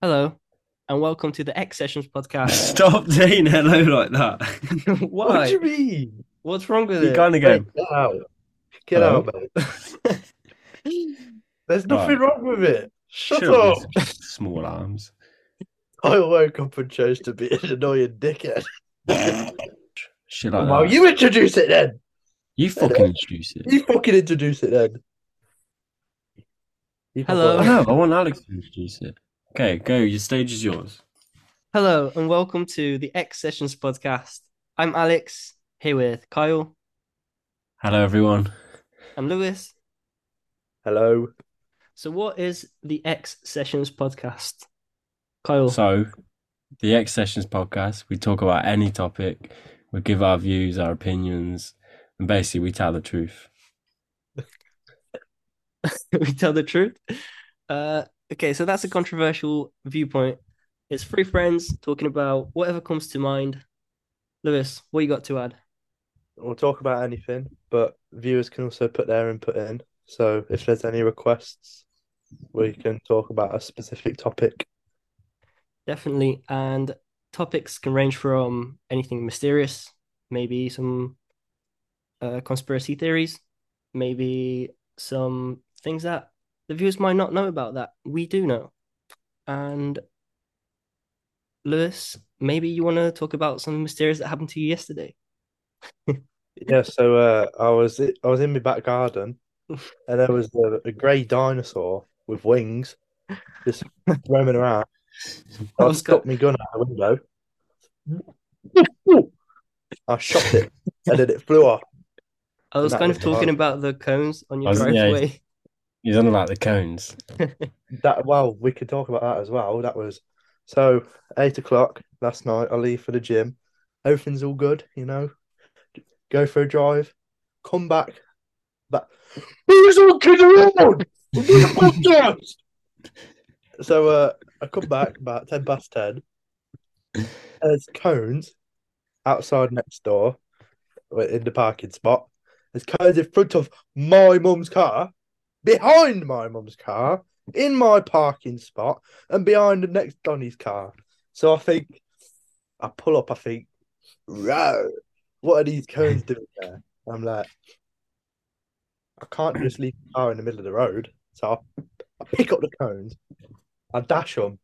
Hello, and welcome to the X Sessions podcast. Stop saying hello like that. Why? What do you mean? What's wrong with it? You it? kind of go. Get out. Get Hello? out, mate. There's nothing wrong with it. Shut Shut up, up. Small arms. I woke up and chose to be an annoying dickhead. Shit like well, that. you introduce it then. You fucking introduce it. You fucking introduce it then. You Hello. I know. I want Alex to introduce it. Okay, go. Your stage is yours. Hello, and welcome to the X Sessions podcast. I'm Alex, here with Kyle Hello, everyone. and Lewis. Hello. So, what is the X Sessions podcast? Kyle, So, the X Sessions podcast, we talk about any topic. We give our views, our opinions, and basically we tell the truth. we tell the truth. Uh, okay, so that's a controversial viewpoint. It's three friends talking about whatever comes to mind. Lewis, what you got to add? We'll talk about anything, but viewers can also put their input in. So if there's any requests, we can talk about a specific topic. Definitely. And topics can range from anything mysterious, maybe some uh, conspiracy theories, maybe some things that the viewers might not know about that we do know. And Lewis, maybe you want to talk about something mysterious that happened to you yesterday. Yeah, so uh, I was I was in my back garden, and there was a, a grey dinosaur with wings, just roaming around. I I was stuck my gun out the window. I shot it, and then it flew off. I was kind of talking hard. about the cones on your I yeah. driveway. He's on about the cones. That well, we could talk about that as well. That was so eight o'clock last night. I leave for the gym. Everything's all good, you know. Go for a drive, come back. But who's all around? We're doing a podcast. So uh, I come back about ten past ten. There's cones outside next door, in the parking spot. There's cones in front of my mum's car, behind my mum's car, in my parking spot, and behind the next Donny's car. So I think I pull up. I think, Row, what are these cones doing there? I'm like, I can't just leave the car in the middle of the road. So I, I pick up the cones, I dash them,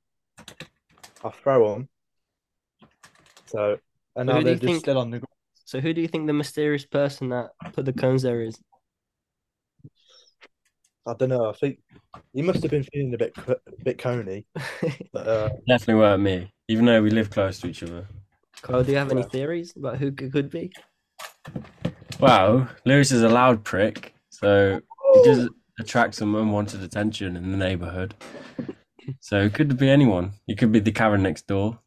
I throw them. So and now they're just think- still on the ground. So who do you think the mysterious person that put the cones there is? I don't know. I think he must have been feeling a bit a bit coney. But uh, Definitely weren't me, even though we live close to each other. Kyle, do you have any Yeah. theories about who it could be? Well, Lewis is a loud prick, so he does attract some unwanted attention in the neighborhood. So it could be anyone. It could be the Karen next door.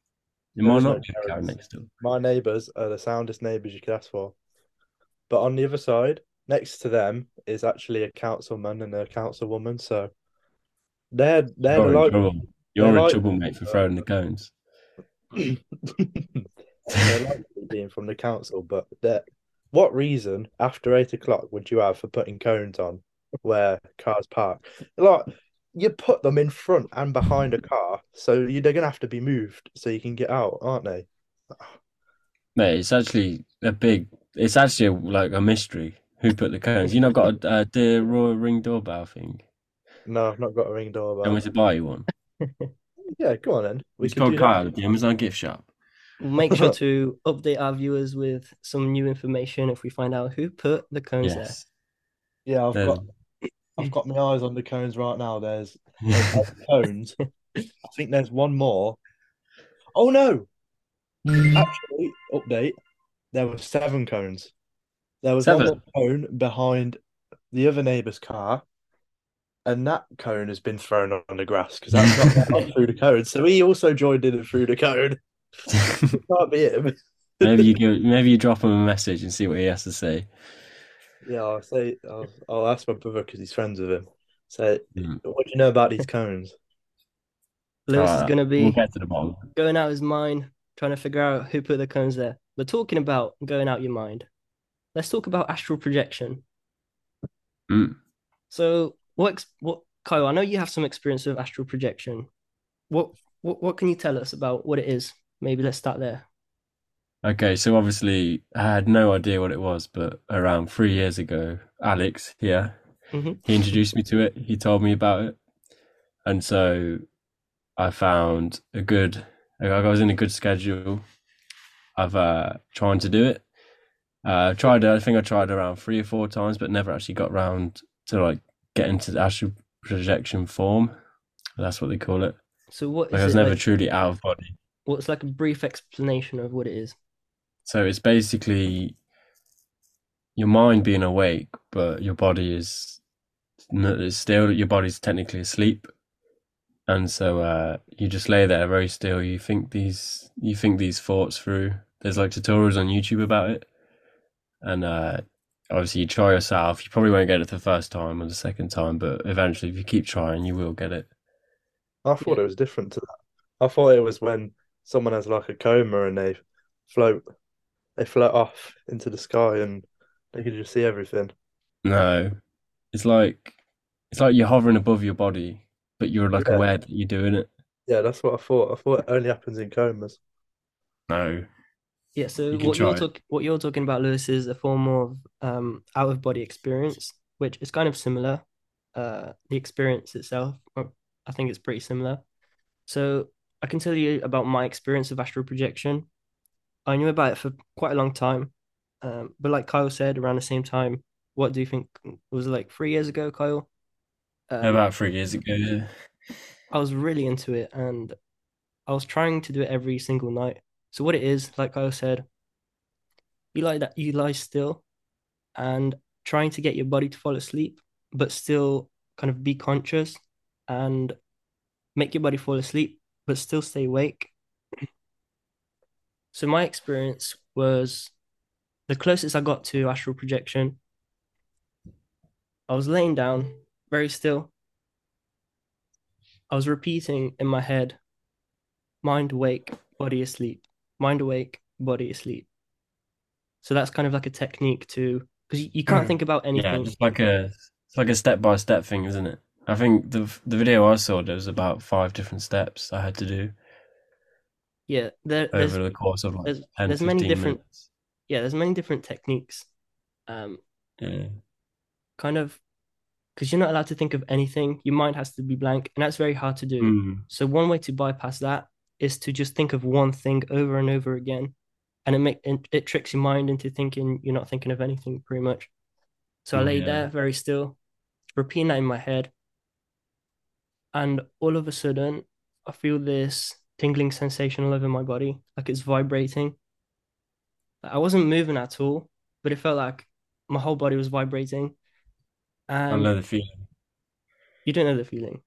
It might not be the Karen next door. my neighbours are the soundest neighbours you could ask for. But on the other side, next to them, is actually a councilman and a councilwoman. So they're they're You're in like trouble. You're they're in like- trouble, mate, for throwing the cones. they're likely being from the council. But that what reason after eight o'clock would you have for putting cones on where cars park? Like you put them in front and behind a car, so you, they're gonna have to be moved so you can get out, aren't they? Mate, it's actually a big. It's actually a, like a mystery. Who put the cones? You know, got a, a dear Royal Ring doorbell thing. No, I've not got a ring doorbell. And we to buy you one. Yeah, go on then. We It's could called. Kyle at the Amazon gift shop. Make sure to update our viewers with some new information if we find out who put the cones Yes. Yeah, I've There's- got I've got my eyes on the cones right now. There's, there's cones. I think there's one more. Oh no! Actually, update. There were seven cones. There was one Seven? more cone behind the other neighbour's car, and that cone has been thrown on the grass because that's not through the cone. So he also joined in and threw the cone. It can't be him. maybe you go, maybe you drop him a message and see what he has to say. Yeah, I'll say I'll, I'll ask my brother because he's friends with him. So, Mm. what do you know about these cones? Lewis is going to We'll be get to the going out his mind, trying to figure out who put the cones there. We're talking about going out your mind, let's talk about astral projection. Mm. So, what, what, Kyle? I know you have some experience with astral projection. What what what can you tell us about what it is? Maybe let's start there. Okay, so obviously I had no idea what it was, but around three years ago, Alex here, hmm he introduced me to it. He told me about it, and so I found a good. I was in a good schedule of uh, trying to do it. Uh, tried. I think I tried around three or four times, but never actually got round to like get into the astral projection form. That's what they call it. So what Like I was it never like? truly out of body. What's like a brief explanation of what it is? So it's basically your mind being awake, but your body is still. Your body's technically asleep, and so uh, you just lay there very still. You think these. You think these thoughts through. There's like tutorials on YouTube about it, and uh, obviously you try yourself. You probably won't get it the first time or the second time, but eventually, if you keep trying, you will get it. I Yeah. thought it was different to that. I thought it was when someone has like a coma and they float, they float off into the sky and they can just see everything. No, it's like it's like you're hovering above your body, but you're like Yeah, aware that you're doing it. yeah, that's what I thought. I thought it only happens in comas. No, Yeah, so you what you're talk what you're talking about, Lewis, is a form of um out of body experience, which is kind of similar. Uh, the experience itself, uh, I think it's pretty similar. So I can tell you about my experience of astral projection. I knew about it for quite a long time. Um, but like Kyle said, around the same time, what do you think was it like three years ago, Kyle? Um, About three years ago, yeah. I was really into it and I was trying to do it every single night. So what it is, like Kyle said, you lie that you lie still and trying to get your body to fall asleep, but still kind of be conscious and make your body fall asleep, but still stay awake. So my experience was the closest I got to astral projection. I was laying down, very still. I was repeating in my head, mind awake, body asleep, mind awake, body asleep. So that's kind of like a technique to, because you, you can't think about anything. Yeah, anything. just like a it's like a step by step thing, isn't it? I think the the video I saw there was about five different steps I had to do Yeah, there, there's over the course of like there's 10, there's many different minutes. yeah, there's many different techniques. Um, Yeah. kind of because you're not allowed to think of anything. Your mind has to be blank, and that's very hard to do. Mm. So one way to bypass that is to just think of one thing over and over again, and it make it, it tricks your mind into thinking you're not thinking of anything pretty much. So I lay Yeah. there very still, repeating that in my head, and all of a sudden I feel this tingling sensation all over my body, like it's vibrating. I wasn't moving at all, but it felt like my whole body was vibrating. I know the feeling. you don't know the feeling.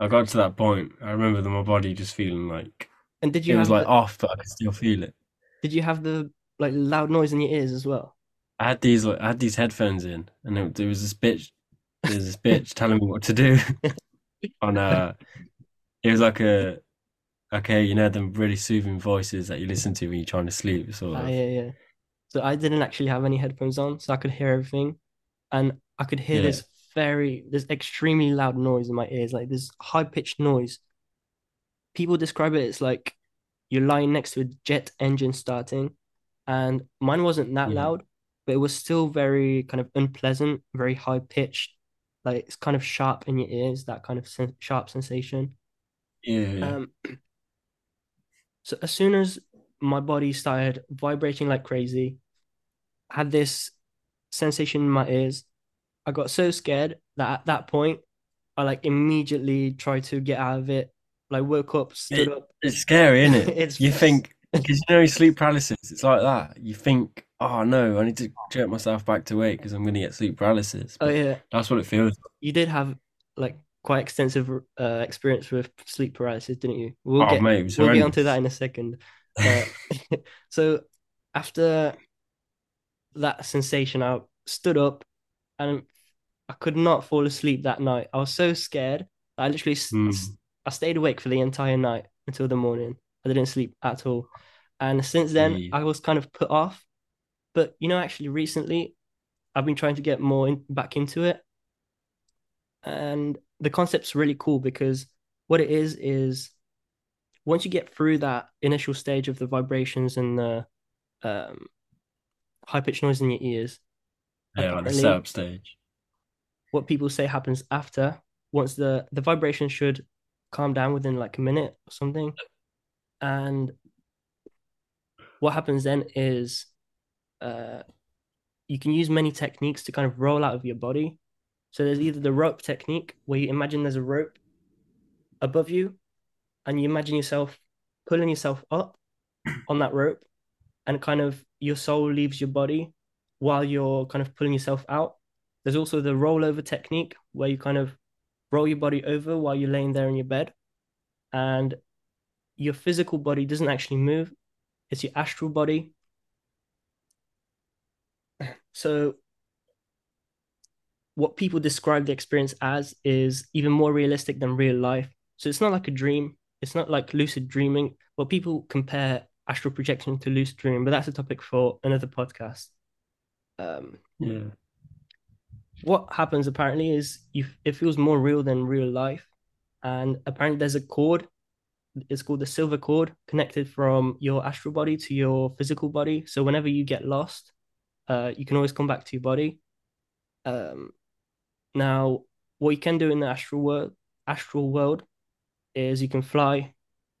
I got to that point. I remember that my body just feeling like And did you? it was like the off, but I could still feel it. did you have the like loud noise in your ears as well? I had these like I had these headphones in, and it, there was this bitch. There was this bitch telling me what to do on a, It was like a okay, you know, them really soothing voices that you listen to when you're trying to sleep, sort Ah, yeah, yeah. So I didn't actually have any headphones on, so I could hear everything, and I could hear Yeah. this very there's extremely loud noise in my ears, like this high pitched noise. People describe it as like you're lying next to a jet engine starting, and mine wasn't that Yeah. loud, but it was still very kind of unpleasant, very high pitched, like it's kind of sharp in your ears, that kind of sen sharp sensation. Yeah, yeah. Um, so as soon as my body started vibrating like crazy, I had this sensation in my ears. I got so scared that at that point, I like immediately tried to get out of it. Like woke up, stood It, up. it's scary, isn't it? It's You think because you know sleep paralysis, it's like that. You think, oh no, I need to jerk myself back to wake because I'm gonna get sleep paralysis. oh But yeah, that's what it feels like. you did have like quite extensive uh, experience with sleep paralysis, didn't you? We'll Oh get mate, we'll get onto that in a second. Uh, so after that sensation, I stood up and I could not fall asleep that night. I was so scared. I literally Mm, I stayed awake for the entire night until the morning. I didn't sleep at all. And since then. I was kind of put off. But you know, actually recently, I've been trying to get more in, back into it. And the concept's really cool because what it is is once you get through that initial stage of the vibrations and the um, high pitched noise in your ears, Yeah, like the setup stage. What people say happens after once the the vibration should calm down within like a minute or something. And what happens then is uh you can use many techniques to kind of roll out of your body. So there's either the rope technique where you imagine there's a rope above you and you imagine yourself pulling yourself up on that rope and kind of your soul leaves your body while you're kind of pulling yourself out there's also the rollover technique where you kind of roll your body over while you're laying there in your bed. And your physical body doesn't actually move, it's your astral body. So, what people describe the experience as is even more realistic than real life. So, it's not like a dream, it's not like lucid dreaming. But people compare astral projection to lucid dreaming, but that's a topic for another podcast. Um, Yeah. What happens apparently is you it feels more real than real life. And apparently there's a cord it's called the silver cord connected from your astral body to your physical body. So whenever you get lost uh you can always come back to your body. Um now what you can do in the astral world astral world is you can fly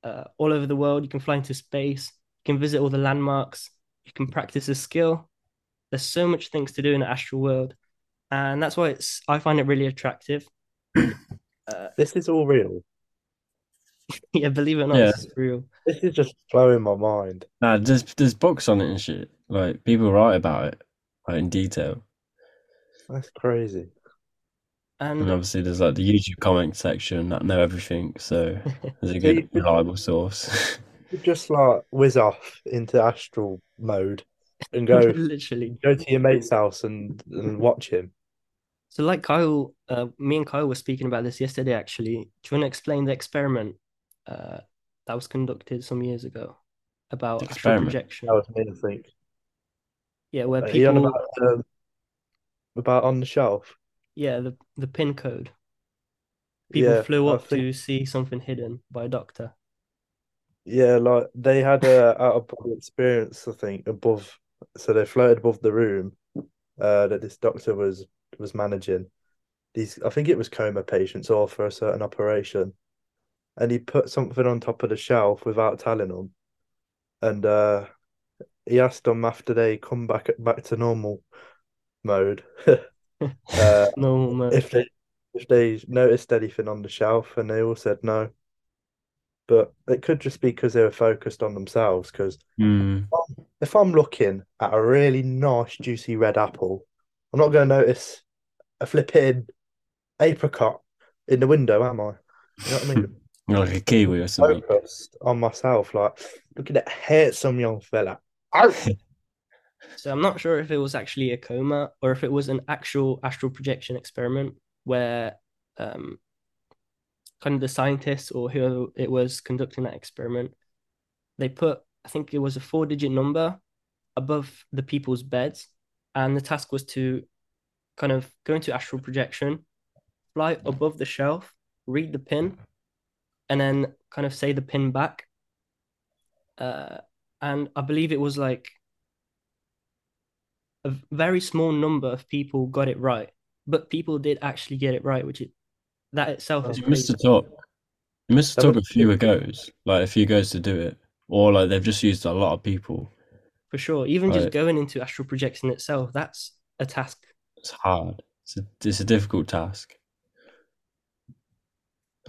uh, all over the world. You can fly into space. You can visit all the landmarks. You can practice a skill. There's so much things to do in the astral world and that's why it's I find it really attractive. Uh, This is all real. yeah, believe it or not, Yeah. it's real. This is just blowing my mind. Nah, there's there's books on it and shit. Like people write about it, like in detail. That's crazy. And And obviously there's like the YouTube comment section that know everything, so there's a good reliable source. Just like whiz off into astral mode and go literally. go to your mate's house and, and watch him. So, like Kyle, uh, me and Kyle were speaking about this yesterday. Actually, do you want to explain the experiment uh, that was conducted some years ago about The astral projection? That was me, I think. Yeah, where Are on people, about um, about on the shelf? yeah, the the pin code. People Yeah, flew up think to see something hidden by a doctor. yeah, like they had a out of body experience, I think, above. So they floated above the room uh, that this doctor was was managing. These, I think it was coma patients all for a certain operation, and he put something on top of the shelf without telling them, and uh, he asked them after they come back back to normal mode, uh, No, no. if they if they noticed anything on the shelf, and they all said no. But it could just be because they were focused on themselves. Because Hmm. If I'm looking at a really nice, juicy red apple, I'm not going to notice a flipping apricot in the window, am I? You know what I mean? Like a kiwi or something. Focused on myself, like look at that handsome young fella. So I'm not sure if it was actually a coma or if it was an actual astral projection experiment where um kind of the scientists or whoever it was conducting that experiment, they put I think it was a four digit number above the people's beds, and the task was to kind of go into astral projection, fly above the shelf, read the pin, and then kind of say the pin back. Uh, and I believe it was like a very small number of people got it right, but people did actually get it right, which it, that itself is You must crazy. have took. You must have That took a was- few goes, like a few goes to do it, or like they've just used a lot of people. for sure. Even just going into astral projection itself, that's a task. It's hard. It's a, it's a difficult task.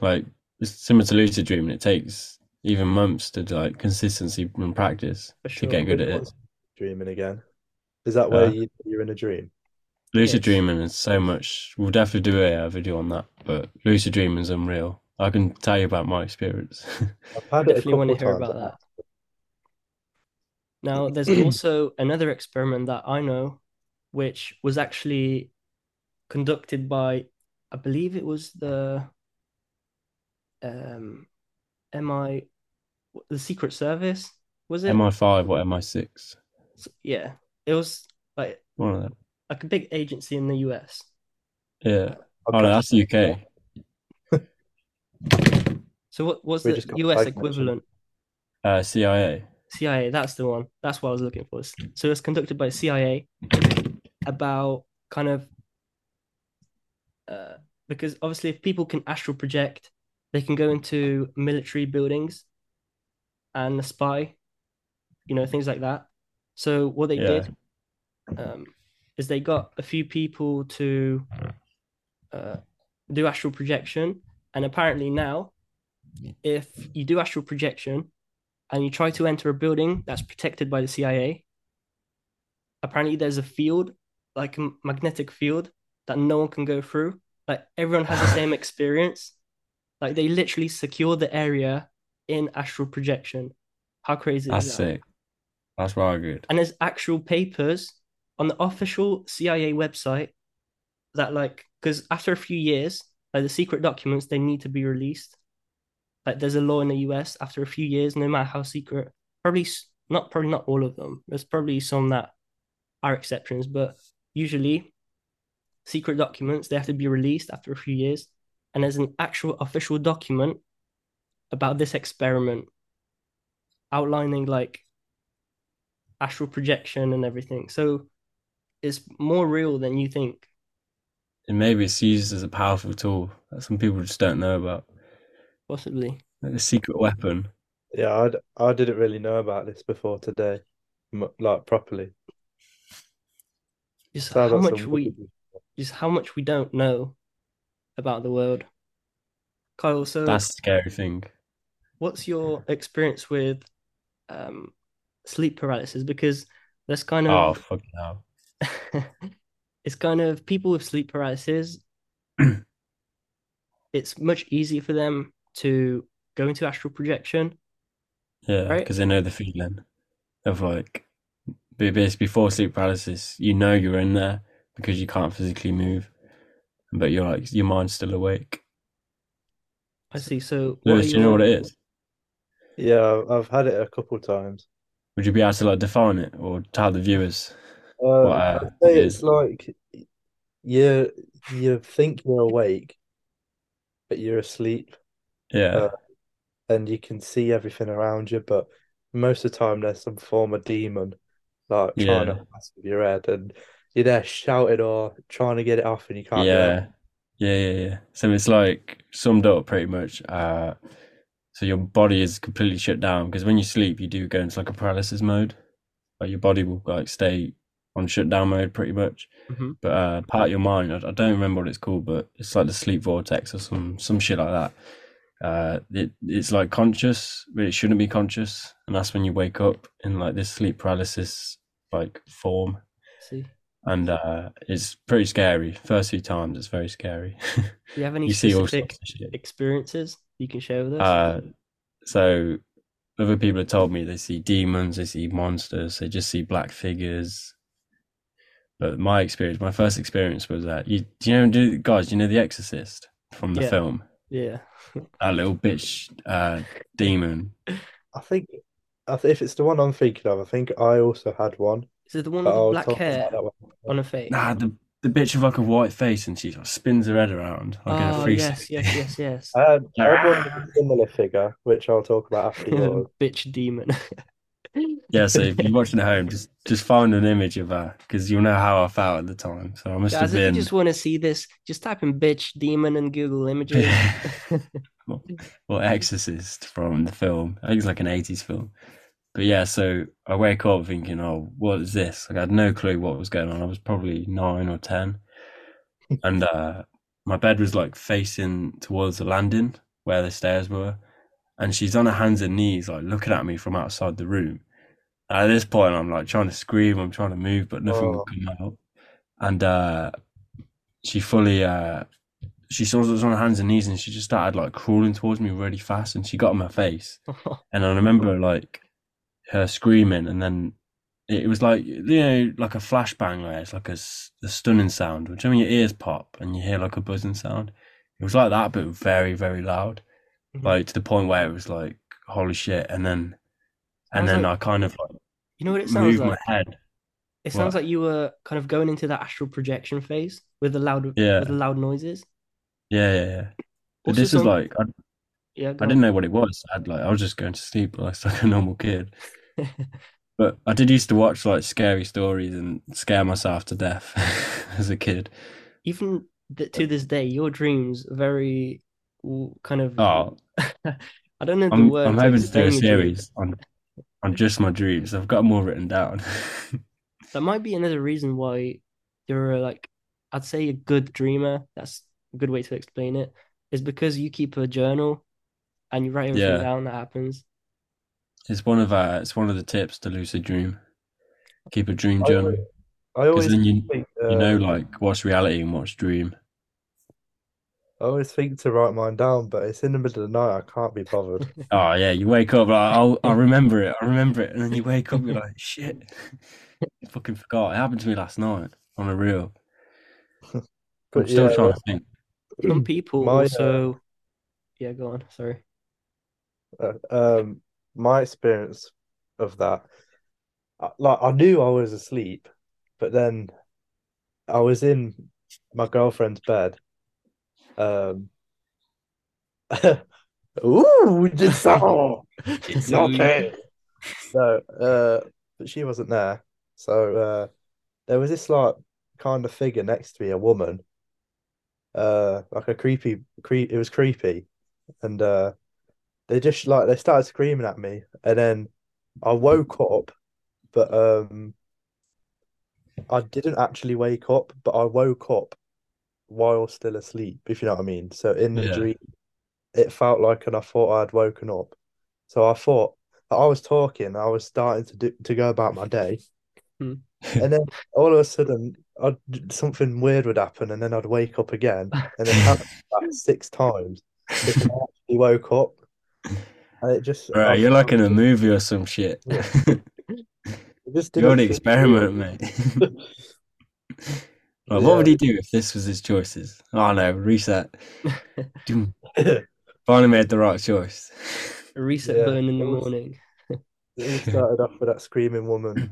Like it's similar to lucid dreaming. It takes even months to like consistency and practice For to get good at it. Dreaming again. Is that where Uh, you, you're in a dream? Lucid Yes. dreaming is so much. We'll definitely do a uh, video on that. But lucid dreaming is unreal. I can tell you about my experience. I've had it Definitely want to hear times. about that. Now, there's also another experiment that I know, which was actually conducted by, I believe it was the um, MI, the Secret Service, was it? MI5 or MI6? Yeah, it was like One of them. like a big agency in the US. Yeah. Okay. Oh, no, that's the UK. So what was the US equivalent? Uh, CIA. CIA, that's the one. That's what I was looking for. So it's conducted by CIA about kind of uh, because obviously if people can astral project, they can go into military buildings and spy, you know, things like that. So what they Yeah. did um, is they got a few people to uh, do astral projection, and apparently now, if you do astral projection and you try to enter a building that's protected by the CIA, apparently there's a field, like a magnetic field, that no one can go through. Like everyone has the same experience. Like they literally secure the area in astral projection. How crazy That's is that? sick. That's really good. And there's actual papers on the official CIA website that like because after a few years, like the secret documents, they need to be released. Like there's a law in the US after a few years, no matter how secret, probably not probably not all of them. There's probably some that are exceptions, but usually secret documents they have to be released after a few years. And there's an actual official document about this experiment outlining like astral projection and everything. So it's more real than you think. And maybe it's used as a powerful tool that some people just don't know about. Possibly. A secret weapon. Yeah, I I didn't really know about this before today, like properly. Just Sounds how like much we wicked- just how much we don't know about the world. Kyle, so That's the scary thing. what's your experience with um sleep paralysis? Because there's kind of Oh, fuck hell. it's kind of people with sleep paralysis, it's much easier for them to go into astral projection. Yeah, Right. because they know the feeling of like, basically before sleep paralysis, you know you're in there because you can't physically move, but you're like, your mind's still awake. I see. So what are Lewis, do you know what it is? Yeah, I've- I've had it a couple times. Would you be able to like define it or tell the viewers? Uh, What, uh, I'd say it it's is? like you you think you're awake, but you're asleep, Yeah, Uh, and you can see everything around you, but most of the time there's some form of demon like trying Yeah. to mess with your head, and you're there shouting or trying to get it off, and you can't yeah, yeah, yeah, yeah. So it's like summed up pretty much. Uh, so your body is completely shut down because when you sleep, you do go into like a paralysis mode. Like your body will like stay on shutdown mode pretty much. Mhm. But uh, part of your mind, I, I don't remember what it's called, but it's like the sleep vortex or some some shit like that. Uh, it it's like conscious, but it shouldn't be conscious, and that's when you wake up in like this sleep paralysis like form, see? and uh, it's pretty scary. First few times, it's very scary. Do you have any You specific sorts of shit. experiences you can share with us? Uh, so other people have told me they see demons, they see monsters, they just see black figures. But my experience, my first experience was that you do you know do guys, you know The Exorcist from the Yeah. film? Yeah. That little bitch uh demon. I think I th if it's the one I'm thinking of, I think I also had one, Is it the one with the black hair about that one. on her face? Nah, the the bitch with like a white face and she like, spins her head around like in a oh, three yes, yes, yes, yes. I had, I had one Ah. a similar figure, which I'll talk about after yours. Bitch demon. Yeah, so if you're watching at home, just just find an image of her because you'll know how I felt at the time. So I must Guys, have if you just want to see this, just type in bitch demon in Google Images. or Exorcist from the film. I think it's like an 80s film. But yeah, so I wake up thinking, oh, what is this? Like, I had no clue what was going on. I was probably nine or 10. And uh, my bed was like facing towards the landing where the stairs were. And she's on her hands and knees, like looking at me from outside the room. At this point, I'm like trying to scream, I'm trying to move, but nothing Oh. would come out. And uh, she fully, uh, she sort of was on her hands and knees and she just started like crawling towards me really fast and she got on my face. And I remember like her screaming and then it, was like, you know, like a flashbang where it's like a stunning sound, which I mean, your ears pop and you hear like a buzzing sound. It was like that, but very, very loud. Mhm. Like to the point where it was like, holy shit. And then, and then like- I kind of like You know what it sounds like? my head. It sounds What? like you were kind of going into that astral projection phase with the loud Yeah. with the loud noises. Yeah, yeah, yeah. But this is like, I, Yeah, I didn't know what it was. I'd like I was just going to sleep like like a normal kid. But I did used to watch like scary stories and scare myself to death as a kid. Even th to this day, your dreams are very kind of Oh, I don't know the I'm word I'm hoping to do a explain your dreams. series on on just my dreams. I've got more written down. That might be another reason why you're like, I'd say a good dreamer. That's a good way to explain it. Is because you keep a journal and you write everything Yeah, down that happens. it's one of uh, it's one of the tips to lucid dream. Keep a dream I journal always, I always then you think you know um, like what's reality and what's dream. I always think to write mine down, but it's in the middle of the night. I can't be bothered. Oh yeah, you wake up like I'll I'll remember it, I remember it, and then you wake up, you're like shit, I fucking forgot. It happened to me last night on a reel. I'm But still yeah, trying to think. Some people my uh, also, yeah, go on. Sorry. uh, um my experience of that, like I knew I was asleep, but then I was in my girlfriend's bed. Um, ooh, just so It's okay. So, uh, but she wasn't there. So, uh, there was this like kind of figure next to me, a woman, uh, like a creepy, creep. It was creepy, and uh, they just like they started screaming at me, and then I woke up, but um, I didn't actually wake up, but I woke up while still asleep, if you know what I mean. So in the Yeah. dream, it felt like, and I thought I'd woken up. So I thought I was talking, I was starting to do to go about my day, Hmm. and then all of a sudden, I'd, something weird would happen, and then I'd wake up again, and it happened like six times before I actually woke up, and it just, Bro, I, you're like in a movie or some shit. Yeah. just You're didn't experiment, mate. Like, what would he do if this was his choices? Oh no, reset. Finally made the right choice. A reset Yeah, button in the morning. It started off with that screaming woman.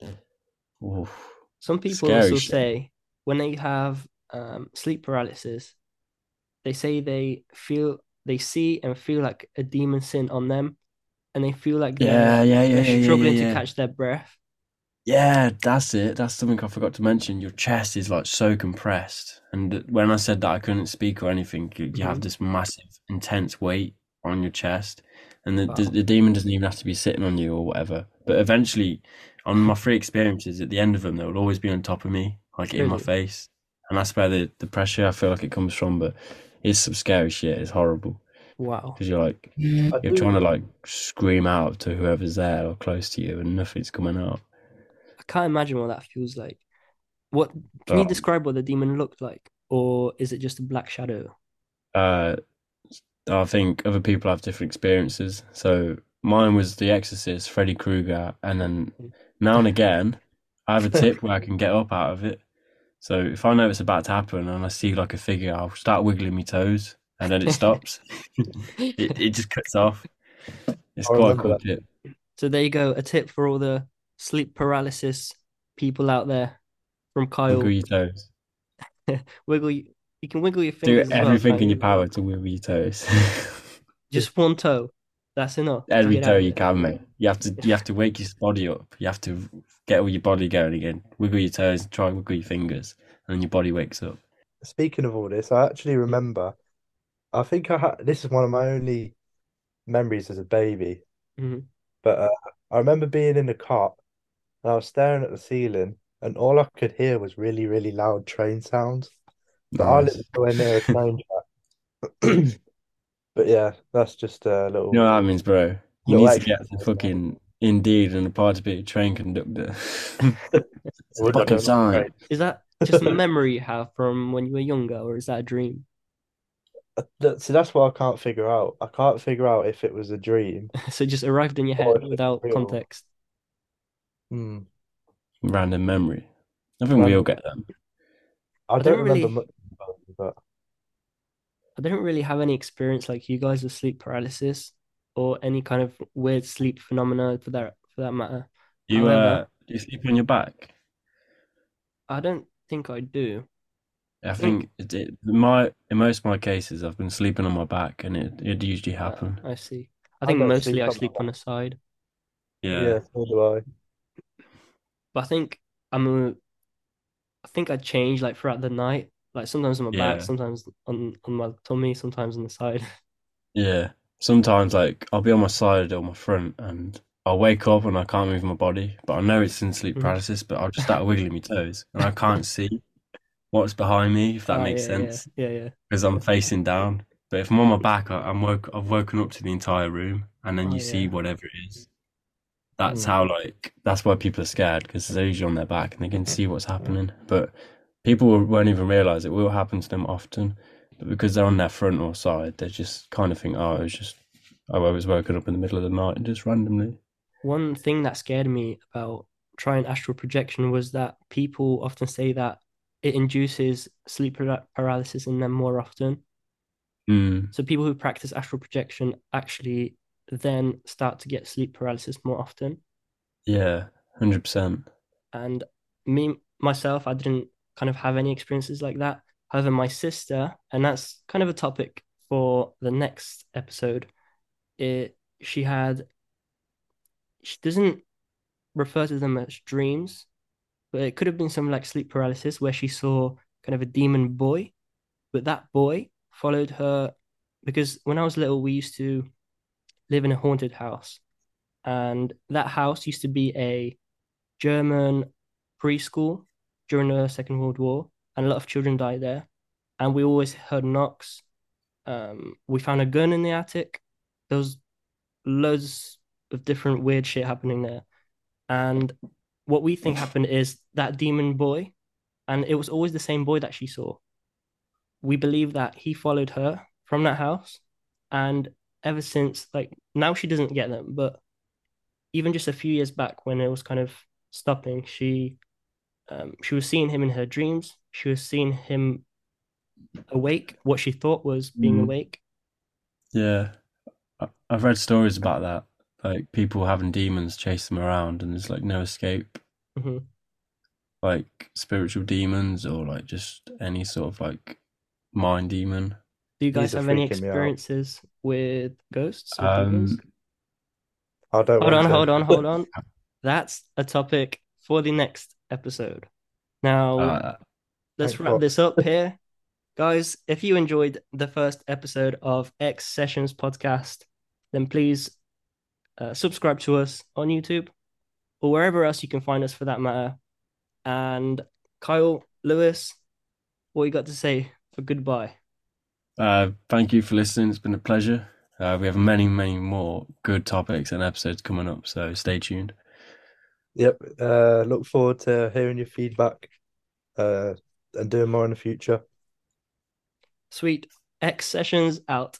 Oof. Some people Scary also shit. say when they have um, sleep paralysis, they say they feel they see and feel like a demon sin on them, and they feel like they're, Yeah, yeah, yeah, they're yeah, yeah, struggling yeah, to catch their breath. Yeah, that's it. That's something I forgot to mention. Your chest is like so compressed, and when I said that I couldn't speak or anything, you, you have mm-hmm. this massive, intense weight on your chest, and the, the Wow. the demon doesn't even have to be sitting on you or whatever. But eventually, on my three experiences, at the end of them, they will always be on top of me, like in my face, and that's where the the pressure I feel like it comes from. But it's some scary shit. It's horrible Wow. because you're like I you're trying to like scream out to whoever's there or close to you, and nothing's coming out. I can't imagine what that feels like. What can you Oh. describe what the demon looked like, or is it just a black shadow? Uh, I think other people have different experiences. So mine was The Exorcist, Freddy Krueger, and then now and again, I have a tip where I can get up out of it. So if I know it's about to happen and I see like a figure, I'll start wiggling my toes, and then it stops. it it just cuts off. It's I quite a cool that. tip. So there you go, a tip for all the sleep paralysis people out there from Kyle. Wiggle your toes. Wiggle, you, you can wiggle your fingers Do everything can't in your power to wiggle your toes. Just one toe. That's enough to Every get toe you it. can, mate. You have to you have to wake your body up. You have to get all your body going again. Wiggle your toes and try and wiggle your fingers, and then your body wakes up. Speaking of all this, I actually remember, I think I had, this is one of my only memories as a baby, Mhm. but uh, I remember being in the cot and I was staring at the ceiling and all I could hear was really, really loud train sounds. But I Nice. lived nowhere near a train track. But yeah, that's just a little, You know what that means, bro? You need to get the fucking Indeed and apply to be a train conductor. It's a fucking sign. Is that just a memory you have from when you were younger, or is that a dream? Uh, that, see, that's what I can't figure out. I can't figure out if it was a dream So it just arrived in your head without real. context. Hmm. Random memory. I think we all get them. I I don't don't remember really, much about it, but I don't really have any experience like you guys with sleep paralysis or any kind of weird sleep phenomena for that for that matter. You uh, However, you sleep on your back. I don't think I do. I think it, it, my in most of my cases, I've been sleeping on my back, and it it usually Uh, happen. I see. I I think don't mostly sleep I sleep my on the side, Yeah, Yeah, so do I. but I think I'm a, I think I change like throughout the night. Like sometimes on my back, sometimes on on my tummy, sometimes on the side. yeah. Sometimes like I'll be on my side or my front, and I'll wake up and I can't move my body, but I know it's in sleep Mhm. paralysis, but I'll just start wiggling my toes, and I can't see what's behind me, if that Ah, makes yeah, yeah, sense, yeah, yeah. because I'm facing down. But if I'm on my back, I, I'm woke. I've woken up to the entire room, and then Oh you see yeah. whatever it is. That's Mm. how like that's why people are scared because they're usually on their back and they can see what's happening. But people won't even realize it will happen to them often. But because they're on their front or side, they just kind of think, oh, it was just oh, I was woken up in the middle of the night and just randomly. One thing that scared me about trying astral projection was that people often say that it induces sleep paralysis in them more often. Mm, So people who practice astral projection actually then start to get sleep paralysis more often. yeah, hundred percent. And me myself, I didn't kind of have any experiences like that. However, my sister, and that's kind of a topic for the next episode, it she had she doesn't refer to them as dreams, but it could have been something like sleep paralysis where she saw kind of a demon boy, but that boy followed her because when I was little, we used to live in a haunted house, and that house used to be a German preschool during the Second World War, and a lot of children died there. And we always heard knocks. Um, we found a gun in the attic. There was loads of different weird shit happening there. And what we think happened is that demon boy, and it was always the same boy that she saw. We believe that he followed her from that house, and ever since, like now she doesn't get them, but even just a few years back when it was kind of stopping, she um, she was seeing him in her dreams. She was seeing him awake, what she thought was being Mm, awake. yeah, I've read stories about that, like people having demons chase them around and there's like no escape, hmm like spiritual demons or like just any sort of like mind demon. Do you guys have any freaking me out. experiences with ghosts or demons? Um, I don't Hold on, to. hold on, hold on. That's a topic for the next episode. Now, uh, let's wrap fuck. this up here. Guys, if you enjoyed the first episode of X Sessions podcast, then please uh, subscribe to us on YouTube or wherever else you can find us for that matter. And Kyle, Lewis, what you got to say for goodbye? Uh, thank you for listening. It's been a pleasure. Uh, we have many, many more good topics and episodes coming up, so stay tuned. Yep. Uh, look forward to hearing your feedback. Uh, and doing more in the future. Sweet. X Sessions out.